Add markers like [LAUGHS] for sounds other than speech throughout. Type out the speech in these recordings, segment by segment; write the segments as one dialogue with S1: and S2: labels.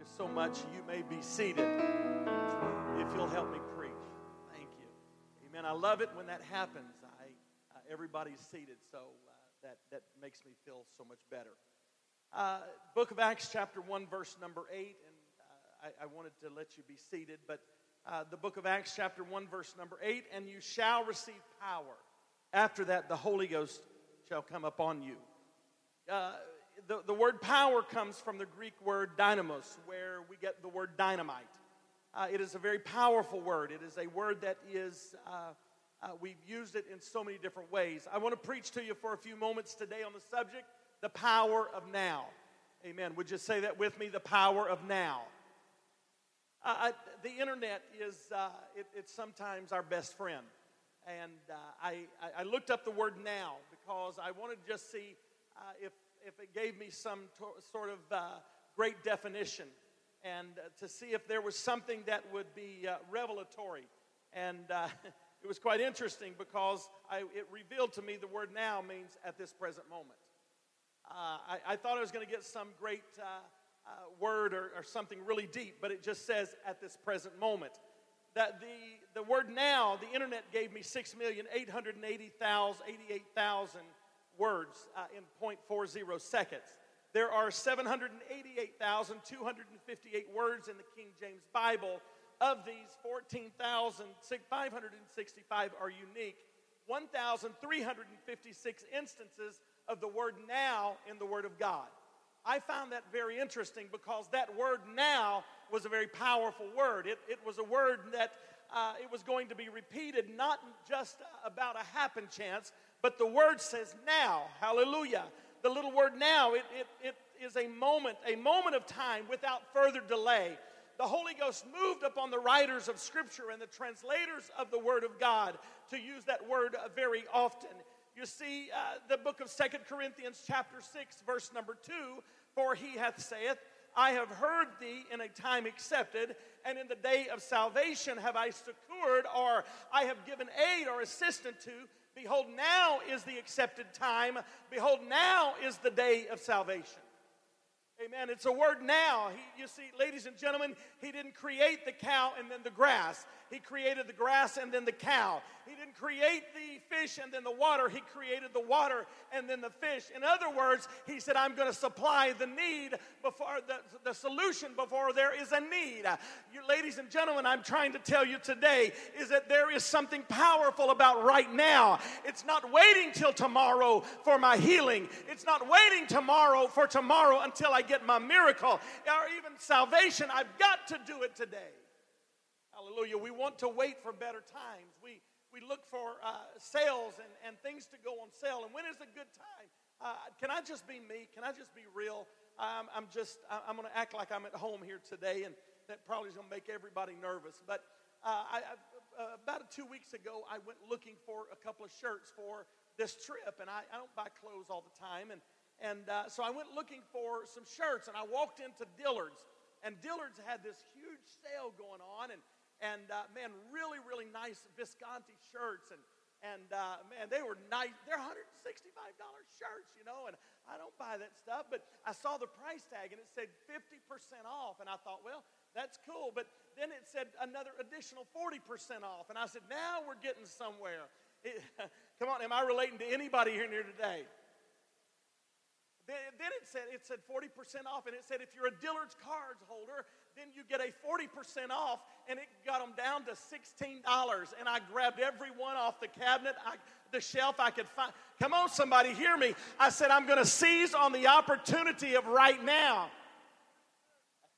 S1: you so much. You may be seated if you'll help me preach. Thank you. Amen. I love it when that happens. I, uh, everybody's seated, so uh, that, that makes me feel so much better. Uh, Book of Acts, chapter 1, verse number 8, and uh, I, I, wanted to let you be seated, but uh, the book of Acts, chapter 1, verse number 8, and you shall receive power. After that, the Holy Ghost shall come upon you. The, the word power comes from the Greek word dynamos, where we get the word dynamite. Uh, it is a very powerful word. It is a word that is, uh, uh, we've used it in so many different ways. I want to preach to you for a few moments today on the subject, the power of now. Amen. Would you say that with me? The power of now. Uh, I, the internet is, uh, it, it's sometimes our best friend. And uh, I, I looked up the word now because I wanted to just see if if it gave me some to- sort of uh, great definition and uh, to see if there was something that would be uh, revelatory. And uh, [LAUGHS] it was quite interesting because I, it revealed to me the word now means at this present moment. Uh, I, I, thought I was going to get some great uh, word or, or, something really deep, but it just says at this present moment. That the, the word now, the internet gave me 6,880,000, 88,000 words uh, in 0.40 seconds. There are 788,258 words in the King James Bible. Of these, 14,565 are unique. 1,356 instances of the word now in the Word of God. I found that very interesting because that word now was a very powerful word. It, it was a word that uh, it was going to be repeated not just about a happen chance, but the word says now. Hallelujah. The little word now, it, it, it is a moment, a moment of time without further delay. The Holy Ghost moved upon the writers of Scripture and the translators of the Word of God to use that word very often. You see, uh, the book of Second Corinthians, chapter 6, verse number 2 For he hath saith, I have heard thee in a time accepted, and in the day of salvation have I secured, or I have given aid or assistance to. Behold, now is the accepted time. Behold, now is the day of salvation. Amen. It's a word now. He, you see, ladies and gentlemen, he didn't create the cow and then the grass. He created the grass and then the cow. He didn't create the fish and then the water. He created the water and then the fish. In other words, he said, I'm going to supply the need before the, the solution before there is a need. You, ladies and gentlemen, I'm trying to tell you today is that there is something powerful about right now. It's not waiting till tomorrow for my healing. It's not waiting tomorrow for tomorrow until I get my miracle or even salvation. I've got to do it today. Hallelujah. We want to wait for better times. We, we look for uh, sales and, and things to go on sale. And when is a good time? Uh, can I just be me? Can I just be real? I'm, I'm just, I'm going to act like I'm at home here today, and that probably is going to make everybody nervous. But uh, I, uh, about two weeks ago, I went looking for a couple of shirts for this trip, and I, I don't buy clothes all the time. And, and uh, so I went looking for some shirts, and I walked into Dillard's, and Dillard's had this huge sale going on, and and uh, man, really, really nice Visconti shirts. And, and uh, man, they were nice. They're $165 shirts, you know, and I don't buy that stuff. But I saw the price tag and it said 50% off. And I thought, well, that's cool. But then it said another additional 40% off. And I said, now we're getting somewhere. It, [LAUGHS] come on, am I relating to anybody here near today? Then it said it said 40% off, and it said if you're a Dillard's cards holder, then you get a 40% off, and it got them down to $16. And I grabbed every one off the cabinet, I, the shelf I could find. Come on, somebody, hear me. I said, I'm going to seize on the opportunity of right now.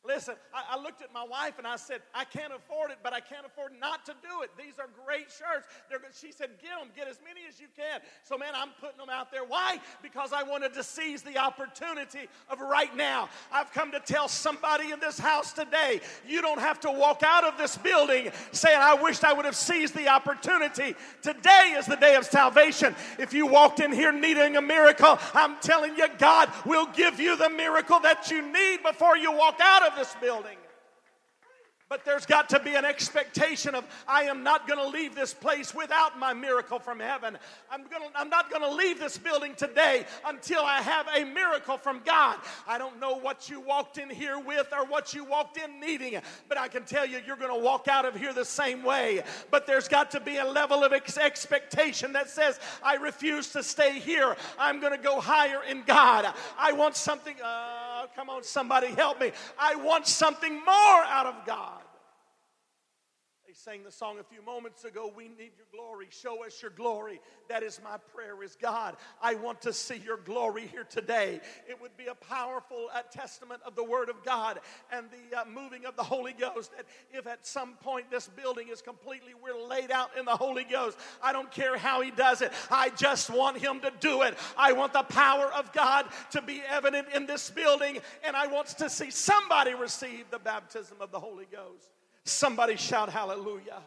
S1: Listen, I, I, looked at my wife and I said, I can't afford it, but I can't afford not to do it. These are great shirts. They're, she said, Get them, get as many as you can. So, man, I'm putting them out there. Why? Because I wanted to seize the opportunity of right now. I've come to tell somebody in this house today, you don't have to walk out of this building saying, I wished I would have seized the opportunity. Today is the day of salvation. If you walked in here needing a miracle, I'm telling you, God will give you the miracle that you need before you walk out of this building. But there's got to be an expectation of I am not going to leave this place without my miracle from heaven. I'm, gonna, I'm not going to leave this building today until I have a miracle from God. I don't know what you walked in here with or what you walked in needing, but I can tell you you're going to walk out of here the same way. But there's got to be a level of ex- expectation that says, I refuse to stay here. I'm going to go higher in God. I want something. Uh, come on, somebody help me. I want something more out of God. Sang the song a few moments ago, We need your glory. Show us your glory. That is my prayer, is God. I want to see your glory here today. It would be a powerful uh, testament of the Word of God and the uh, moving of the Holy Ghost. That if at some point this building is completely, we're laid out in the Holy Ghost. I don't care how He does it. I just want Him to do it. I want the power of God to be evident in this building, and I want to see somebody receive the baptism of the Holy Ghost. Somebody shout hallelujah.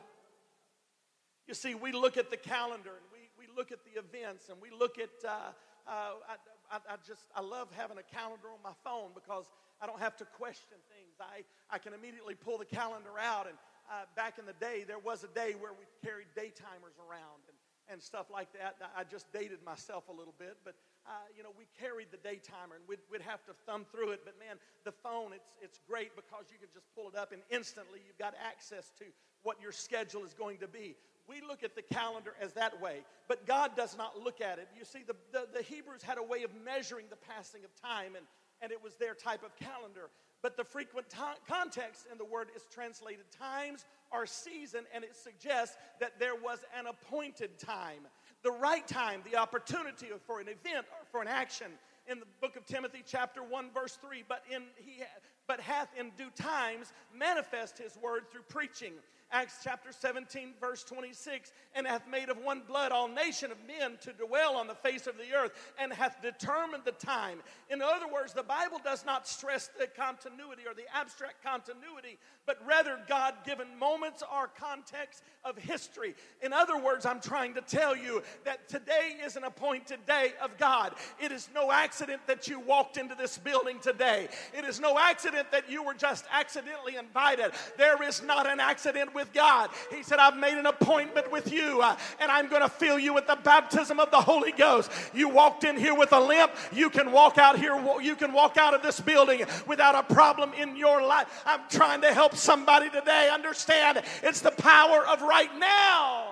S1: You see, we look at the calendar and we, we look at the events and we look at, uh, uh, I, I, I, just, I love having a calendar on my phone because I don't have to question things. I, I can immediately pull the calendar out. And uh, back in the day, there was a day where we carried daytimers around and, and stuff like that. I just dated myself a little bit, but uh, you know, we carried the day timer and we'd, we'd have to thumb through it. But man, the phone, it's, it's great because you can just pull it up and instantly you've got access to what your schedule is going to be. We look at the calendar as that way, but God does not look at it. You see, the, the, the Hebrews had a way of measuring the passing of time, and, and it was their type of calendar. But the frequent t- context in the word is translated times or season, and it suggests that there was an appointed time the right time, the opportunity for an event or for an action. In the book of Timothy, chapter 1, verse 3, but, in, he, but hath in due times manifest his word through preaching Acts chapter 17, verse 26, and hath made of one blood all nation of men to dwell on the face of the earth, and hath determined the time. In other words, the Bible does not stress the continuity or the abstract continuity, but rather God given moments or context of history. In other words, I'm trying to tell you that today is an appointed day of God. It is no accident that you walked into this building today, it is no accident that you were just accidentally invited. There is not an accident with God. He said, I've made an appointment with you uh, and I'm going to fill you with the baptism of the Holy Ghost. You walked in here with a limp, you can walk out here, you can walk out of this building without a problem in your life. I'm trying to help somebody today understand it's the power of right now.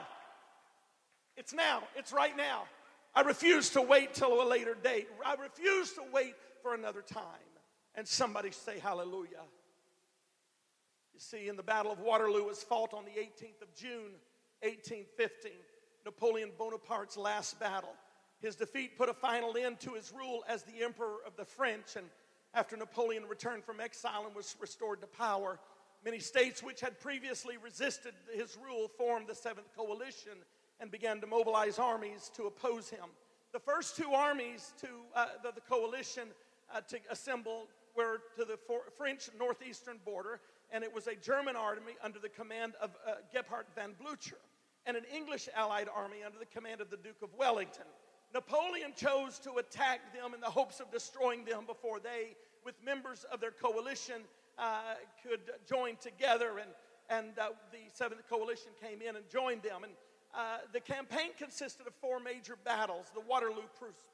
S1: It's now, it's right now. I refuse to wait till a later date. I refuse to wait for another time. And somebody say hallelujah. You see, in the Battle of Waterloo was fought on the 18th of June, 1815, Napoleon Bonaparte's last battle. His defeat put a final end to his rule as the Emperor of the French, and after Napoleon returned from exile and was restored to power, many states which had previously resisted his rule formed the Seventh Coalition and began to mobilize armies to oppose him. The first two armies to uh, the, the, coalition uh, to assemble were to the French northeastern border, and it was a German army under the command of uh, Gebhard von Blücher, and an English allied army under the command of the Duke of Wellington. Napoleon chose to attack them in the hopes of destroying them before they, with members of their coalition, uh, could join together. And, and uh, the Seventh Coalition came in and joined them. And uh, the campaign consisted of four major battles, the Waterloo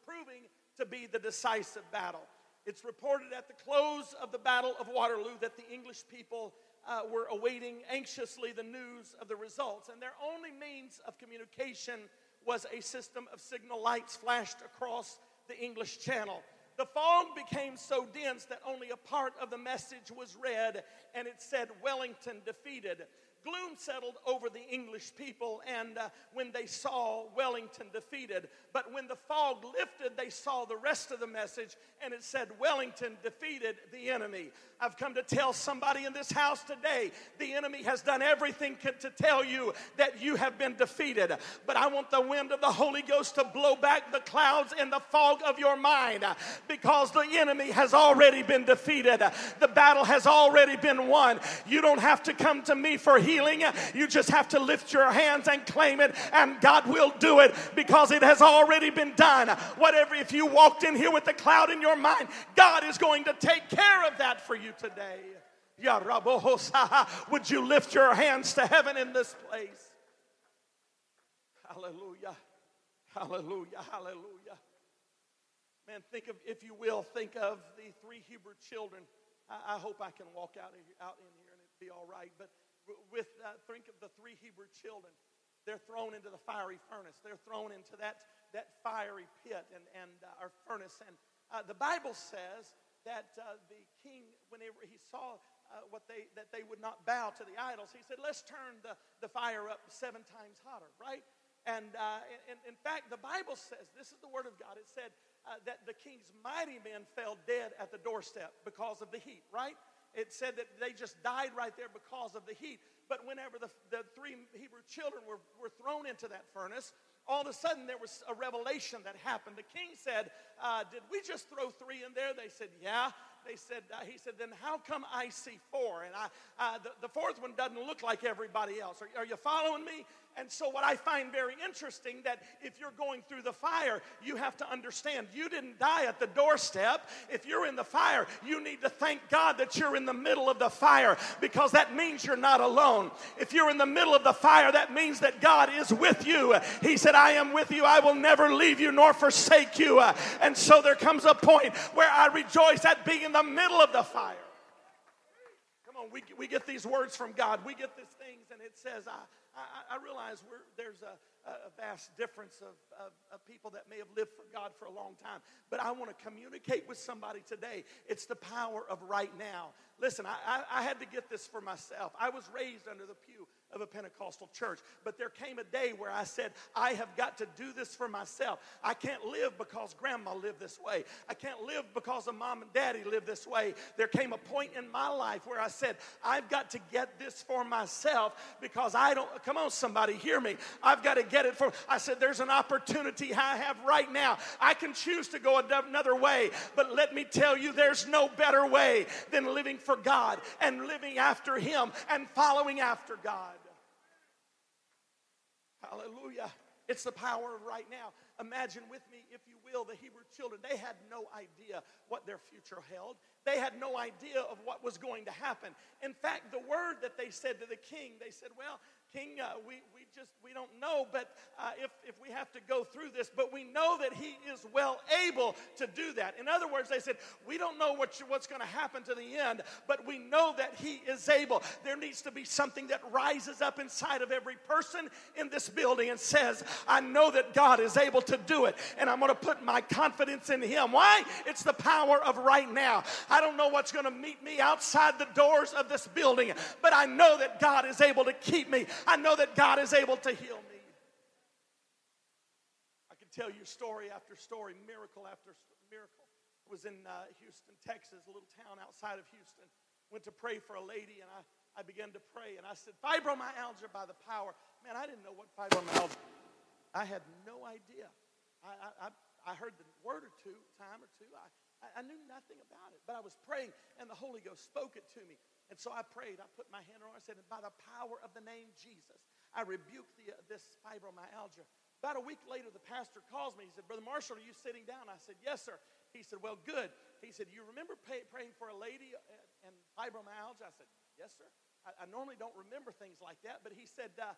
S1: proving to be the decisive battle. It's reported at the close of the Battle of Waterloo that the English people uh, were awaiting anxiously the news of the results, and their only means of communication was a system of signal lights flashed across the English Channel. The fog became so dense that only a part of the message was read, and it said, Wellington defeated gloom settled over the English people, and uh, when they saw Wellington defeated, but when the fog lifted, they saw the rest of the message, and it said, Wellington defeated the enemy. I've come to tell somebody in this house today the enemy has done everything to tell you that you have been defeated. But I want the wind of the Holy Ghost to blow back the clouds and the fog of your mind because the enemy has already been defeated. The battle has already been won. You don't have to come to me for healing, you just have to lift your hands and claim it, and God will do it because it has already been done. Whatever, if you walked in here with the cloud in your mind, God is going to take care of that for you today. Would you lift your hands to heaven in this place? Hallelujah. Hallelujah. Hallelujah. Man, think of, if you will, think of the three Hebrew children. I, I hope I can walk out, here, out in here and it'd be all right. But with uh, think of the three Hebrew children. They're thrown into the fiery furnace. They're thrown into that, that fiery pit and, and uh, furnace. And uh, the Bible says that uh, the king, whenever he saw uh, what they that they would not bow to the idols, he said, "Let's turn the, the fire up seven times hotter." Right? And uh, in, in fact, the Bible says this is the word of God. It said uh, that the king's mighty men fell dead at the doorstep because of the heat, right? It said that they just died right there because of the heat. But whenever the, the three Hebrew children were, were thrown into that furnace, all of a sudden there was a revelation that happened. The king said, uh, Did we just throw three in there? They said, Yeah they said, uh, he said, then how come I see four? And I, uh, the, the, fourth one doesn't look like everybody else. Are, are you following me? And so, what I find very interesting that if you're going through the fire, you have to understand you didn't die at the doorstep. If you're in the fire, you need to thank God that you're in the middle of the fire because that means you're not alone. If you're in the middle of the fire, that means that God is with you. He said, I am with you. I will never leave you nor forsake you. And so, there comes a point where I rejoice at being in the middle of the fire. Come on, we, we get these words from God. We get these things, and it says, I, I, I realize there's a, a vast difference of, of, of, people that may have lived for God for a long time. But I want to communicate with somebody today. It's the power of right now. Listen, I, I, I had to get this for myself. I was raised under the pew of a Pentecostal church. But there came a day where I said, I have got to do this for myself. I can't live because grandma lived this way. I can't live because of mom and daddy lived this way. There came a point in my life where I said, I've got to get this for myself because I don't, come on, somebody, hear me. I've got to get it for, I said, there's an opportunity I have right now. I can choose to go another way, but let me tell you, there's no better way than living for God and living after Him and following after God. Hallelujah. It's the power of right now. Imagine with me, if you will, the Hebrew children. They had no idea what their future held. They had no idea of what was going to happen. In fact, the word that they said to the king, they said, Well, King, uh, we, we just, we don't know, but uh, if, if we have to go through this, but we know that he is well able to do that. In other words, they said, we don't know what you, what's going to happen to the end, but we know that he is able. There needs to be something that rises up inside of every person in this building and says, I know that God is able to do it, and I'm going to put my confidence in him. Why? It's the power of right now. I don't know what's going to meet me outside the doors of this building, but I know that God is able to keep me. I know that God is able to heal me. I can tell you story after story, miracle after miracle. I was in uh, Houston, Texas, a little town outside of Houston. Went to pray for a lady, and I, I began to pray, and I said, Fibromyalgia by the power. Man, I didn't know what fibromyalgia I had no idea. I, I, I heard the word or two, time or two. I, I knew nothing about it, but I was praying, and the Holy Ghost spoke it to me. And so I prayed. I put my hand on it. I said, by the power of the name Jesus, I rebuke the, uh, this fibromyalgia. About a week later, the pastor calls me. He said, Brother Marshall, are you sitting down? I said, Yes, sir. He said, Well, good. He said, You remember pay, praying for a lady uh, and fibromyalgia? I said, Yes, sir. I, I, normally don't remember things like that, but he said uh,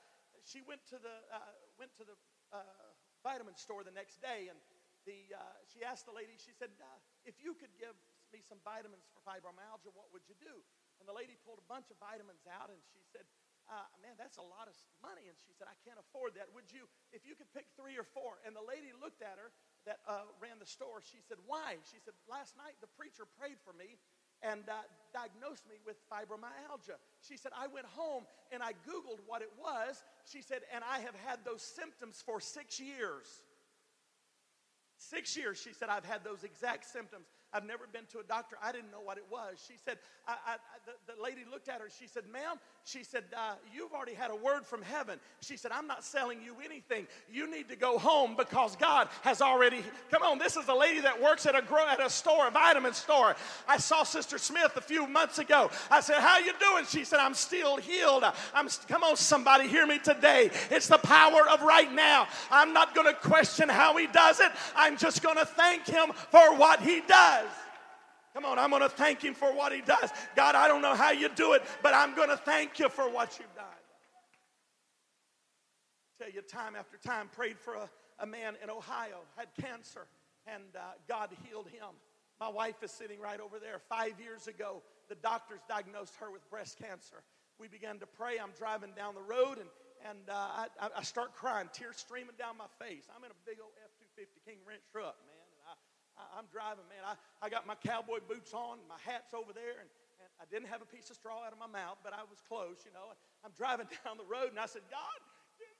S1: she went to the uh, went to the uh, vitamin store the next day, and the uh, she asked the lady. She said, "If you could give me some vitamins for fibromyalgia, what would you do?" And the lady pulled a bunch of vitamins out and she said, uh, Man, that's a lot of money. And she said, I can't afford that. Would you, if you could pick three or four? And the lady looked at her that uh, ran the store. She said, Why? She said, Last night the preacher prayed for me and uh, diagnosed me with fibromyalgia. She said, I went home and I Googled what it was. She said, and I have had those symptoms for six years. Six years, she said, I've had those exact symptoms. I've never been to a doctor. I didn't know what it was. She said, I, I, the, the, lady looked at her. She said, Ma'am, she said, uh, You've already had a word from heaven. She said, I'm not selling you anything. You need to go home because God has already. Come on, this is a lady that works at a, grow, at a store, a vitamin store. I saw Sister Smith a few months ago. I said, How you doing? She said, I'm still healed. I'm, come on, somebody, hear me today. It's the power of right now. I'm not going to question how he does it. I'm just going to thank him for what he does. Come on, I'm going to thank him for what he does. God, I don't know how you do it, but I'm going to thank you for what you've done. I tell you, time after time, prayed for a, a man in Ohio, had cancer, and uh, God healed him. My wife is sitting right over there. Five years ago, the doctors diagnosed her with breast cancer. We began to pray. I'm driving down the road, and, and uh, I, I start crying, tears streaming down my face. I'm in a big old F 250 King Ranch truck, man. I, am driving, man. I, I got my cowboy boots on, my hat's over there, and, and I didn't have a piece of straw out of my mouth, but I was close, you know. I'm driving [LAUGHS] down the road, and I said, God,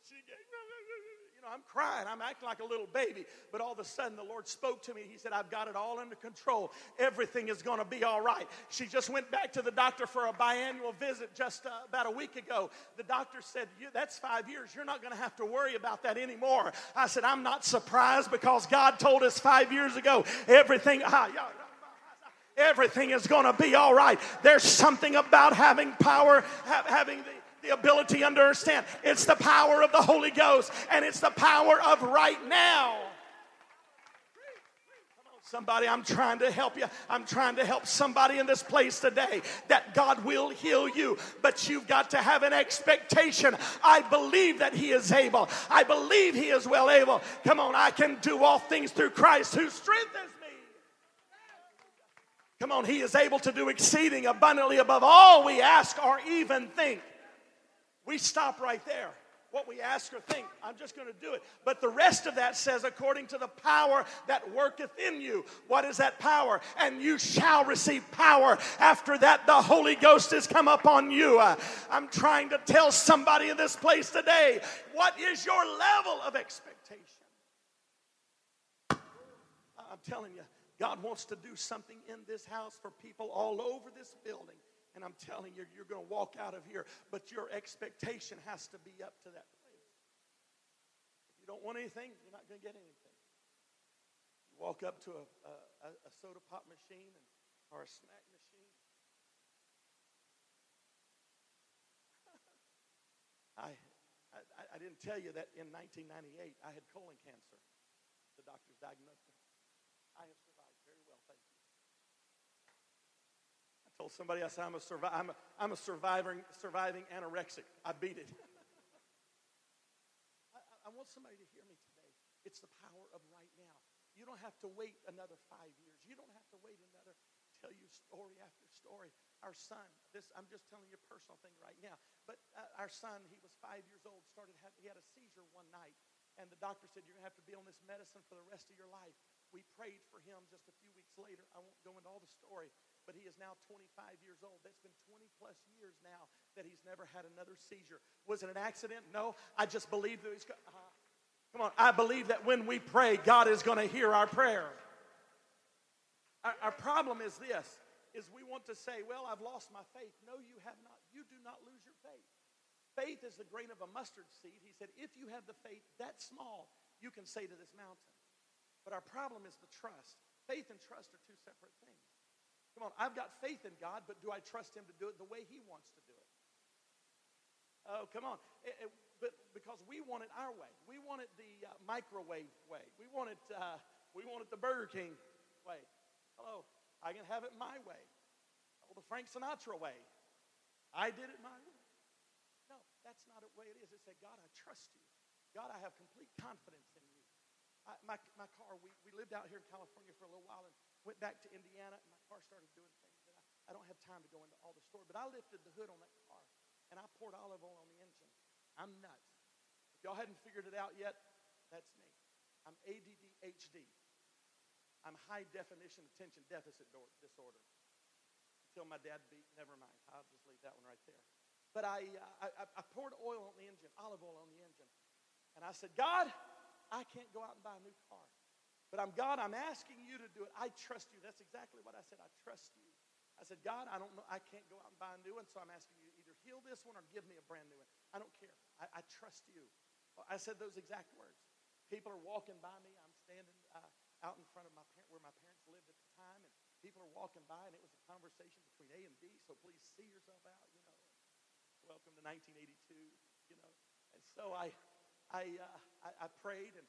S1: she [LAUGHS] you know, I'm crying. I'm acting like a little baby. But all of a sudden, the Lord spoke to me. He said, I've got it all under control. Everything is going to be all right. She just went back to the doctor for a biannual visit just uh, about a week ago. The doctor said, That's five years. You're not going to have to worry about that anymore. I said, I'm not surprised because God told us five years ago everything. Ah, yeah, everything is going to be all right. There's something about having power, having the the ability to understand. It's the power of the Holy Ghost, and it's the power of right now. Somebody, I'm trying to help you. I'm trying to help somebody in this place today that God will heal you, but you've got to have an expectation. I believe that He is able. I believe He is well able. Come on, I can do all things through Christ who strengthens me. Come on, He is able to do exceeding abundantly above all we ask or even think. We stop right there. What we ask or think, I'm just going to do it. But the rest of that says, according to the power that worketh in you. What is that power? And you shall receive power. After that, the Holy Ghost has come upon you. Uh, I'm trying to tell somebody in this place today what is your level of expectation? I'm telling you, God wants to do something in this house for people all over this building. And I'm telling you, you're going to walk out of here, but your expectation has to be up to that place. If you don't want anything, you're not going to get anything. You walk up to a, a, a soda pop machine and, or a snack machine. [LAUGHS] I, I, I didn't tell you that in 1998 I had colon cancer. The doctors diagnosed me. I have told somebody I said I'm a, survi- I'm a, I'm a surviving, surviving anorexic. I beat it. [LAUGHS] I, I want somebody to hear me today. It's the power of right now. You don't have to wait another five years. You don't have to wait another tell you story after story. Our son, this I'm just telling you a personal thing right now. But uh, our son, he was five years old, started he had a seizure one night, and the doctor said you're gonna have to be on this medicine for the rest of your life. We prayed for him just a few weeks later. I won't go into all the story, but he is now 25 years old. That's been 20 plus years now that he's never had another seizure. Was it an accident? No. I just believe that he's. Uh, come on. I believe that when we pray, God is going to hear our prayer. Our, our problem is this: is we want to say, "Well, I've lost my faith." No, you have not. You do not lose your faith. Faith is the grain of a mustard seed. He said, "If you have the faith that small, you can say to this mountain." But our problem is the trust. Faith and trust are two separate things. Come on, I've got faith in God, but do I trust Him to do it the way He wants to do it? Oh, come on. It, it, but because we want it our way, we want it the uh, microwave way. We want it. Uh, we want it the Burger King way. Hello, I can have it my way. Oh, the Frank Sinatra way. I did it my way. No, that's not the way it is. It said, God, I trust you. God, I have complete confidence in you. I, my, my car, we, we lived out here in California for a little while and went back to Indiana, and my car started doing things that I, I don't have time to go into all the story, but I lifted the hood on that car and I poured olive oil on the engine. I'm nuts. If y'all hadn't figured it out yet, that's me. I'm ADDHD. I'm high definition attention deficit disorder. Until my dad beat, never mind. I'll just leave that one right there. But I, uh, I, I poured oil on the engine, olive oil on the engine. And I said, God, I can't go out and buy a new car. But I'm God, I'm asking you to do it. I trust you. That's exactly what I said. I trust you. I said, God, I don't know. I can't go out and buy a new one, so I'm asking you to either heal this one or give me a brand new one. I don't care. I, I trust you. I said those exact words. People are walking by me. I'm standing uh, out in front of my par- where my parents lived at the time, and people are walking by, and it was a conversation between A and B. So please see yourself out. You know, welcome to 1982. You know, and so I, I, uh, I, I prayed and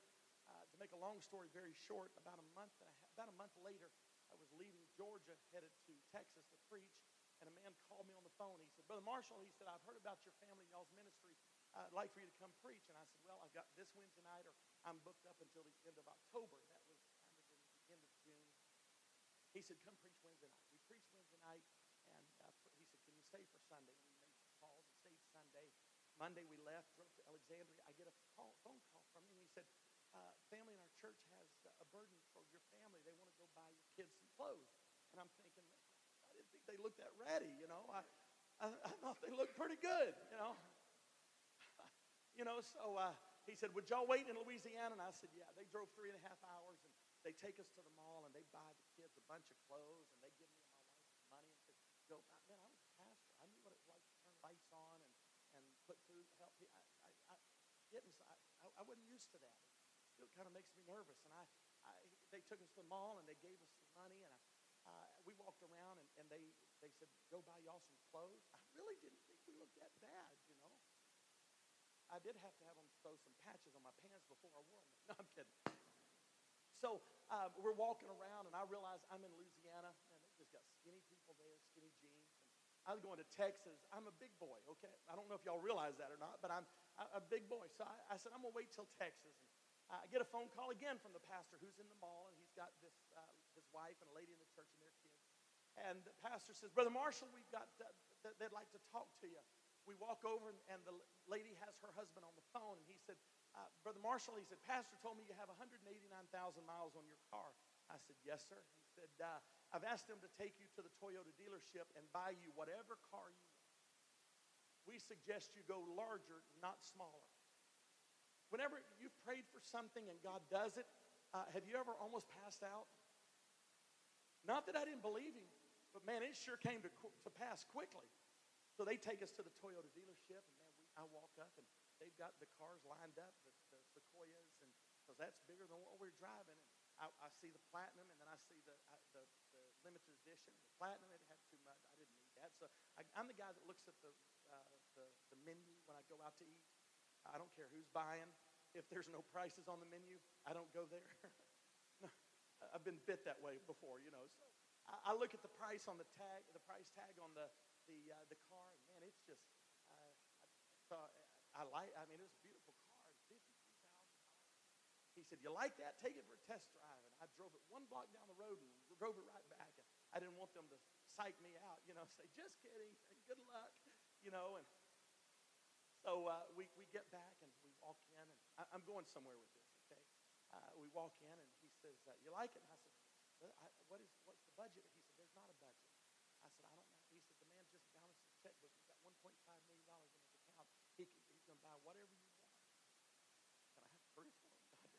S1: make a long story very short, about a month and a half, about a month later, I was leaving Georgia, headed to Texas to preach, and a man called me on the phone. He said, Brother Marshall, he said, I've heard about your family, y'all's ministry. I'd like for you to come preach. And I said, Well, I've got this Wednesday night, or I'm booked up until the end of October. That was kind of the end of June. He said, Come preach Wednesday night. We preached Wednesday night, and uh, he said, Can you stay for Sunday? We made calls and stayed Sunday. Monday we left, drove to Alexandria. I get a call, phone call from him. He said, uh, family in our church has a burden for your family. They want to go buy your kids some clothes. And I'm thinking, I didn't think they looked that ratty, you know. I, I, I thought they looked pretty good, you know. [LAUGHS] you know, so uh, he said, would y'all wait in Louisiana? And I said, yeah. They drove three and a half hours, and they take us to the mall, and they buy the kids a bunch of clothes, and they give me my wife money and said, go. Man, I was a pastor. I knew what it was like to turn lights on and, and put food, help. I, I, I, I, I wasn't used to that still kind of makes me nervous. And I, I, they took us to the mall and they gave us some money, and I, uh, we walked around and, and they, they said, go buy y'all some clothes. I really didn't think we looked that bad, you know. I did have to have them throw some patches on my pants before I wore them. [LAUGHS] No, I'm kidding. So uh, we're walking around, and I realize I'm in Louisiana, and they just got skinny people there, skinny jeans. And I was going to Texas. I'm a big boy, okay? I don't know if y'all realize that or not, but I'm a big boy. So I, I said, I'm going to wait till Texas. And I get a phone call again from the pastor who's in the mall, and he's got this, uh, his wife and a lady in the church and their kids. And the pastor says, Brother Marshall, we've got, uh, they'd like to talk to you. We walk over, and, and the lady has her husband on the phone, and he said, uh, Brother Marshall, he said, Pastor told me you have 189,000 miles on your car. I said, Yes, sir. He said, uh, I've asked them to take you to the Toyota dealership and buy you whatever car you want. We suggest you go larger, not smaller. Whenever you've prayed for something and God does it, uh, have you ever almost passed out? Not that I didn't believe him, but man, it sure came to, to pass quickly. So they take us to the Toyota dealership, and man, we, I walk up, and they've got the cars lined up, the, the Sequoias, and because that's bigger than what we're driving. And I, I see the platinum, and then I see the, I, the, the limited edition. The platinum, it had too much. I didn't need that. So I, am the guy that looks at the, uh, the, the menu when I go out to eat. I don't care who's buying. If there's no prices on the menu, I don't go there. [LAUGHS] I've been bit that way before, you know. So I, I, look at the price on the tag, the price tag on the the uh, the car, and man, it's just. Uh, I, I like. I mean, it was a beautiful car, fifty-three thousand. He said, "You like that? Take it for a test drive." And I drove it one block down the road and drove it right back. I didn't want them to psych me out, you know, [LAUGHS] say, "Just kidding, good luck," you know, and so uh, we, we get back and we walk in, and I, am going somewhere with this, okay? Uh, we walk in, and he says, uh, You like it? And I said, I, what is, What's the budget? He said, There's not a budget. I said, I don't know. He said, The man just balanced his checkbook. He's got $1.5 million in his account. He can, he's going to buy whatever you want. Can I have proof for him?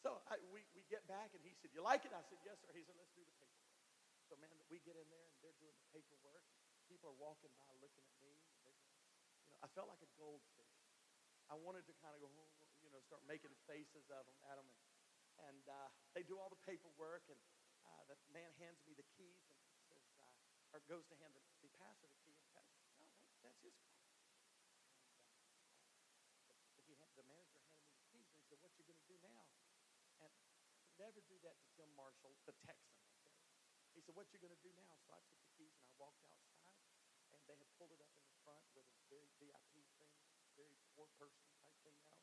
S1: so I, we, we get back, and he said, You like it? I said, Yes, sir. He said, Let's do the paperwork. So, man, we get in there, and they're doing the paperwork people are walking by looking at me. You know, I felt like a goldfish. I wanted to kind of go, you know, start making faces of them at them. And, and uh, they do all the paperwork, and uh, the man hands me the keys and says, uh, or goes to hand the, the pastor the key, and says, no, that, that's his car. And uh, had, the manager handed me the keys, and he said, what you going to do now? And never do that to Tim Marshall, the Texan. Okay? He said, what you going to do now? So I took the keys and I walked outside they had pulled it up in the front with a very VIP thing, very four person type thing now.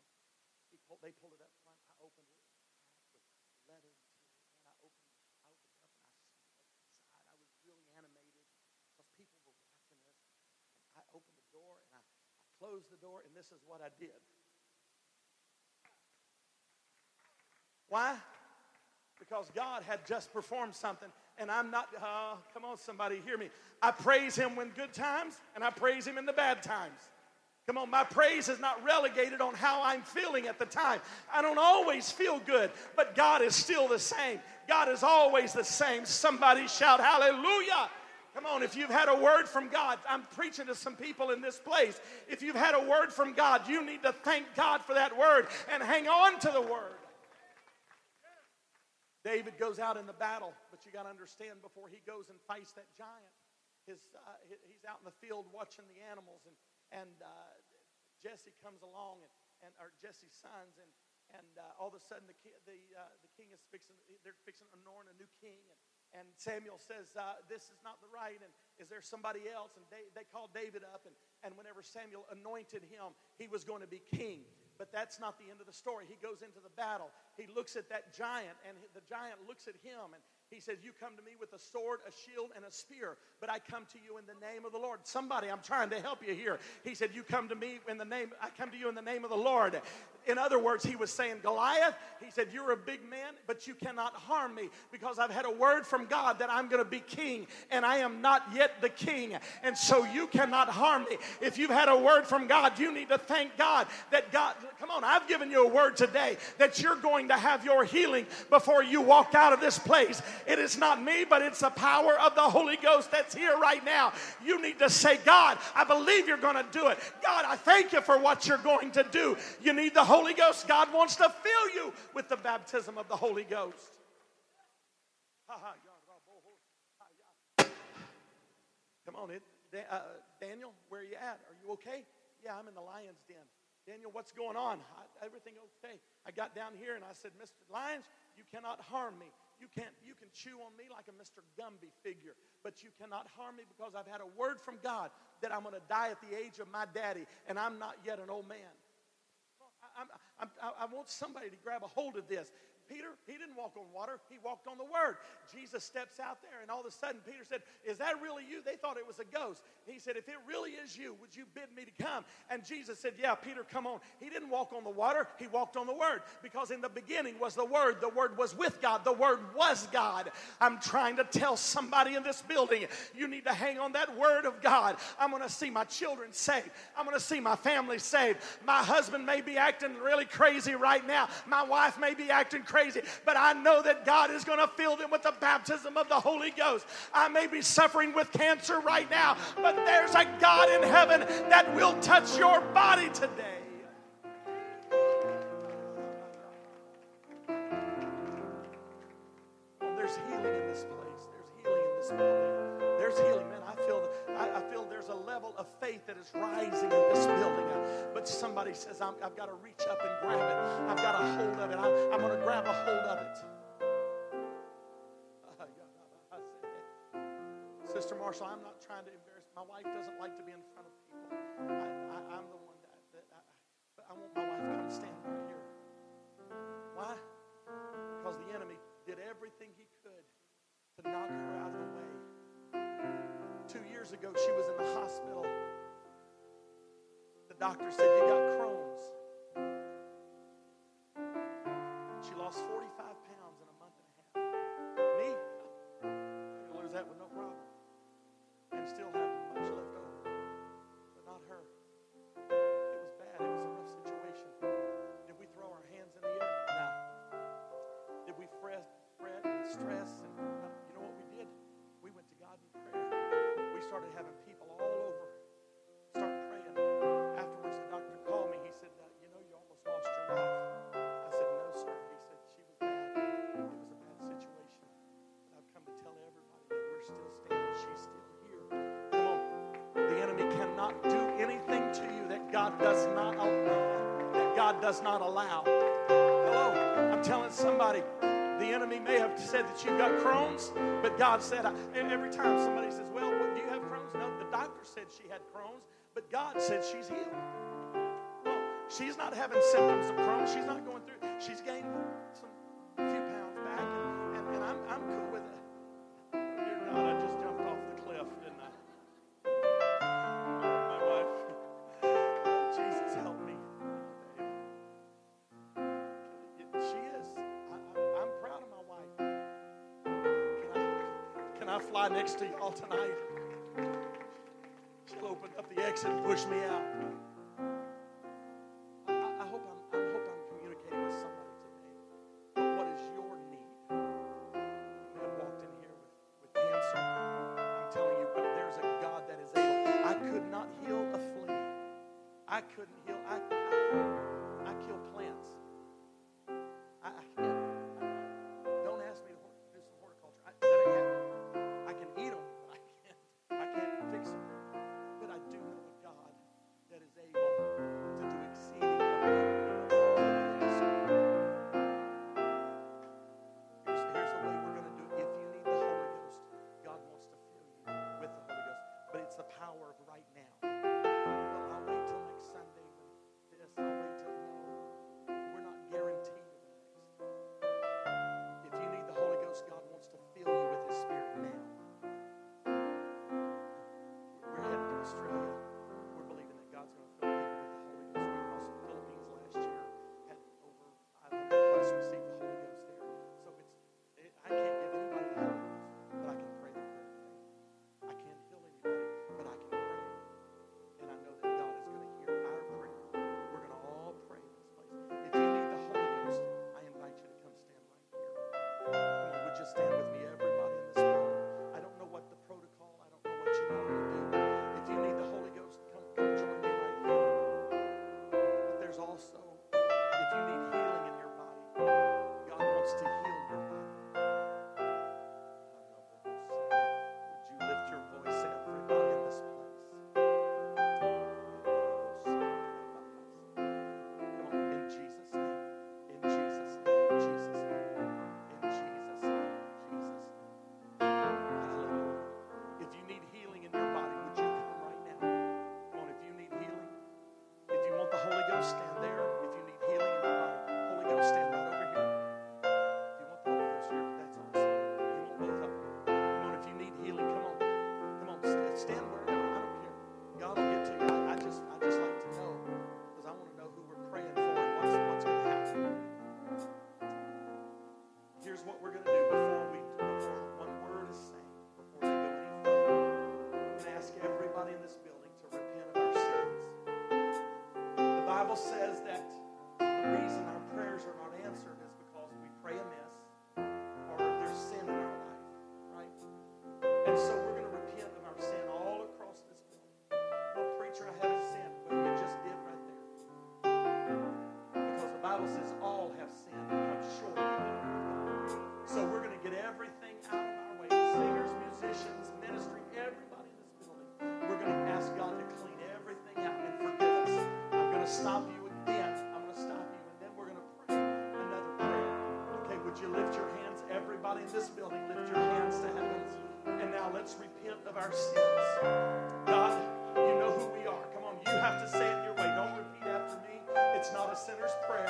S1: He pulled, they pulled it up front. I opened it with leather interior, and I opened, I opened it up and I smelled inside. I was really animated because people were watching us. And I opened the door and I, I closed the door, and this is what I did. Why? Because God had just performed something and I'm not, uh, come on, somebody, hear me. I praise him when good times, and I praise him in the bad times. Come on, my praise is not relegated on how I'm feeling at the time. I don't always feel good, but God is still the same. God is always the same. Somebody shout hallelujah. Come on, if you've had a word from God, I'm preaching to some people in this place. If you've had a word from God, you need to thank God for that word and hang on to the word. David goes out in the battle, but you got to understand before he goes and fights that giant, his, uh, he's out in the field watching the animals, and, and uh, Jesse comes along, and, and or Jesse's sons, and, and uh, all of a sudden the, the, uh, the king is fixing, they're fixing anoint a new king. And, and Samuel says, uh, This is not the right, and is there somebody else? And they, they called David up, and, and whenever Samuel anointed him, he was going to be king. But that's not the end of the story. He goes into the battle. He looks at that giant, and the giant looks at him, and he says, You come to me with a sword, a shield, and a spear, but I come to you in the name of the Lord. Somebody, I'm trying to help you here. He said, You come to me in the name, I come to you in the name of the Lord. In other words, he was saying, Goliath, he said, You're a big man, but you cannot harm me because I've had a word from God that I'm going to be king, and I am not yet the king. And so you cannot harm me. If you've had a word from God, you need to thank God that God, come on, I've given you a word today that you're going to have your healing before you walk out of this place. It is not me, but it's the power of the Holy Ghost that's here right now. You need to say, God, I believe you're going to do it. God, I thank you for what you're going to do. You need the Holy Ghost. God wants to fill you with the baptism of the Holy Ghost. [LAUGHS] Come on, it, uh, Daniel, where are you at? Are you okay? Yeah, I'm in the lion's den. Daniel, what's going on? I, everything okay? I got down here and I said, Mr. Lions, you cannot harm me. You can't you can chew on me like a Mr. Gumby figure, but you cannot harm me because I've had a word from God that I'm going to die at the age of my daddy, and I'm not yet an old man. I, I, I, I want somebody to grab a hold of this. Peter, he didn't walk on water, he walked on the word. Jesus steps out there, and all of a sudden, Peter said, Is that really you? They thought it was a ghost. He said, If it really is you, would you bid me to come? And Jesus said, Yeah, Peter, come on. He didn't walk on the water, he walked on the word because in the beginning was the word. The word was with God, the word was God. I'm trying to tell somebody in this building, you need to hang on that word of God. I'm going to see my children saved, I'm going to see my family saved. My husband may be acting really crazy right now, my wife may be acting crazy crazy, but I know that God is going to fill them with the baptism of the Holy Ghost. I may be suffering with cancer right now, but there's a God in heaven that will touch your body today. There's a level of faith that is rising in this building. But somebody says, i have got to reach up and grab it. I've got a hold of it. I, I'm going to grab a hold of it. Sister Marshall, I'm not trying to embarrass. My wife doesn't like to be in front of people. I, am the one that, that I, but I want my wife to come stand right here. Why? Because the enemy did everything he could to knock her out of the way. Years ago, she was in the hospital. The doctor said, You got Crohn's. She lost 45 pounds in a month and a half. Me, I could lose that with no problem and still have much left over. But not her. It was bad. It was a rough situation. Did we throw our hands in the air? No. Did we fret, fret and stress? Cannot do anything to you that God does not allow. That God does not allow. Hello. I'm telling somebody. The enemy may have said that you've got Crohn's, but God said, and every time somebody says, Well, what, do you have Crohn's? No, the doctor said she had Crohn's, but God said she's healed. Well, she's not having symptoms of Crohn's. She's not going I, can I fly next to y'all tonight? She'll open up the exit and push me out. Would you lift your hands? Everybody in this building, lift your hands to heaven. And now let's repent of our sins. God, you know who we are. Come on, you have to say it your way. Don't repeat after me. It's not a sinner's prayer,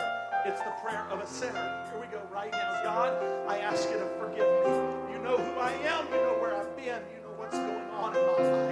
S1: it's the prayer of a sinner. Here we go right now. God, I ask you to forgive me. You know who I am, you know where I've been, you know what's going on in my life.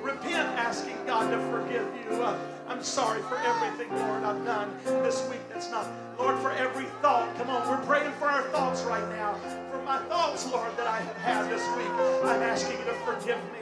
S1: Repent, asking God to forgive you. Uh, I'm sorry for everything, Lord, I've done this week that's not. Lord, for every thought. Come on, we're praying for our thoughts right now. For my thoughts, Lord, that I have had this week, I'm asking you to forgive me.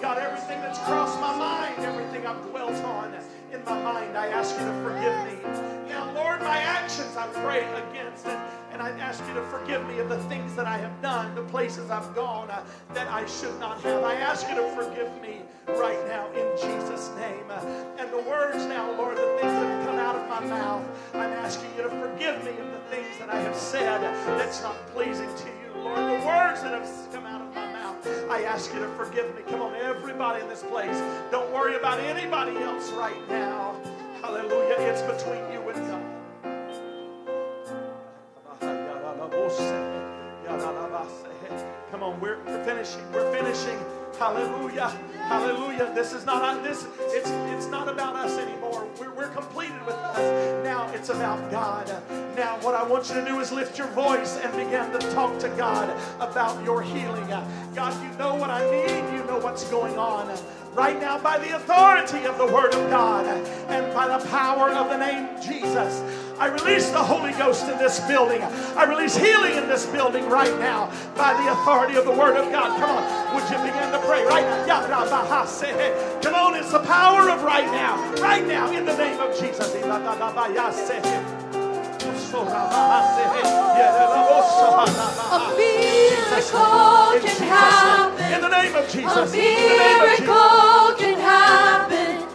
S1: God, everything that's crossed my mind, everything I've dwelt on in my mind, I ask you to forgive me. Now, Lord, my actions I pray against, and, and I ask you to forgive me of the things that I have done, the places I've gone uh, that I should not have. I ask you to forgive me right now in Jesus' name. Uh, and the words now, Lord, the things that have come out of my mouth, I'm asking you to forgive me of the things that I have said that's not pleasing to you, Lord. The words that have come out of my mouth, I ask you to forgive me. Come on, everybody in this place. Don't worry about anybody else right now. Hallelujah. It's between you and God. On, we're finishing. We're finishing. Hallelujah. Hallelujah. This is not this. It's it's not about us anymore. We're, we're completed with us. Now it's about God. Now what I want you to do is lift your voice and begin to talk to God about your healing. God, you know what I need. You know what's going on right now by the authority of the Word of God and by the power of the name Jesus. I release the Holy Ghost in this building. I release healing in this building right now by the authority of the Word of God. Come on, would you begin to pray right now? Come on, it's the power of right now. Right now, in the name of Jesus.
S2: A miracle can happen.
S1: In the name of
S2: A
S1: Jesus. In the name of Jesus.
S2: miracle can happen.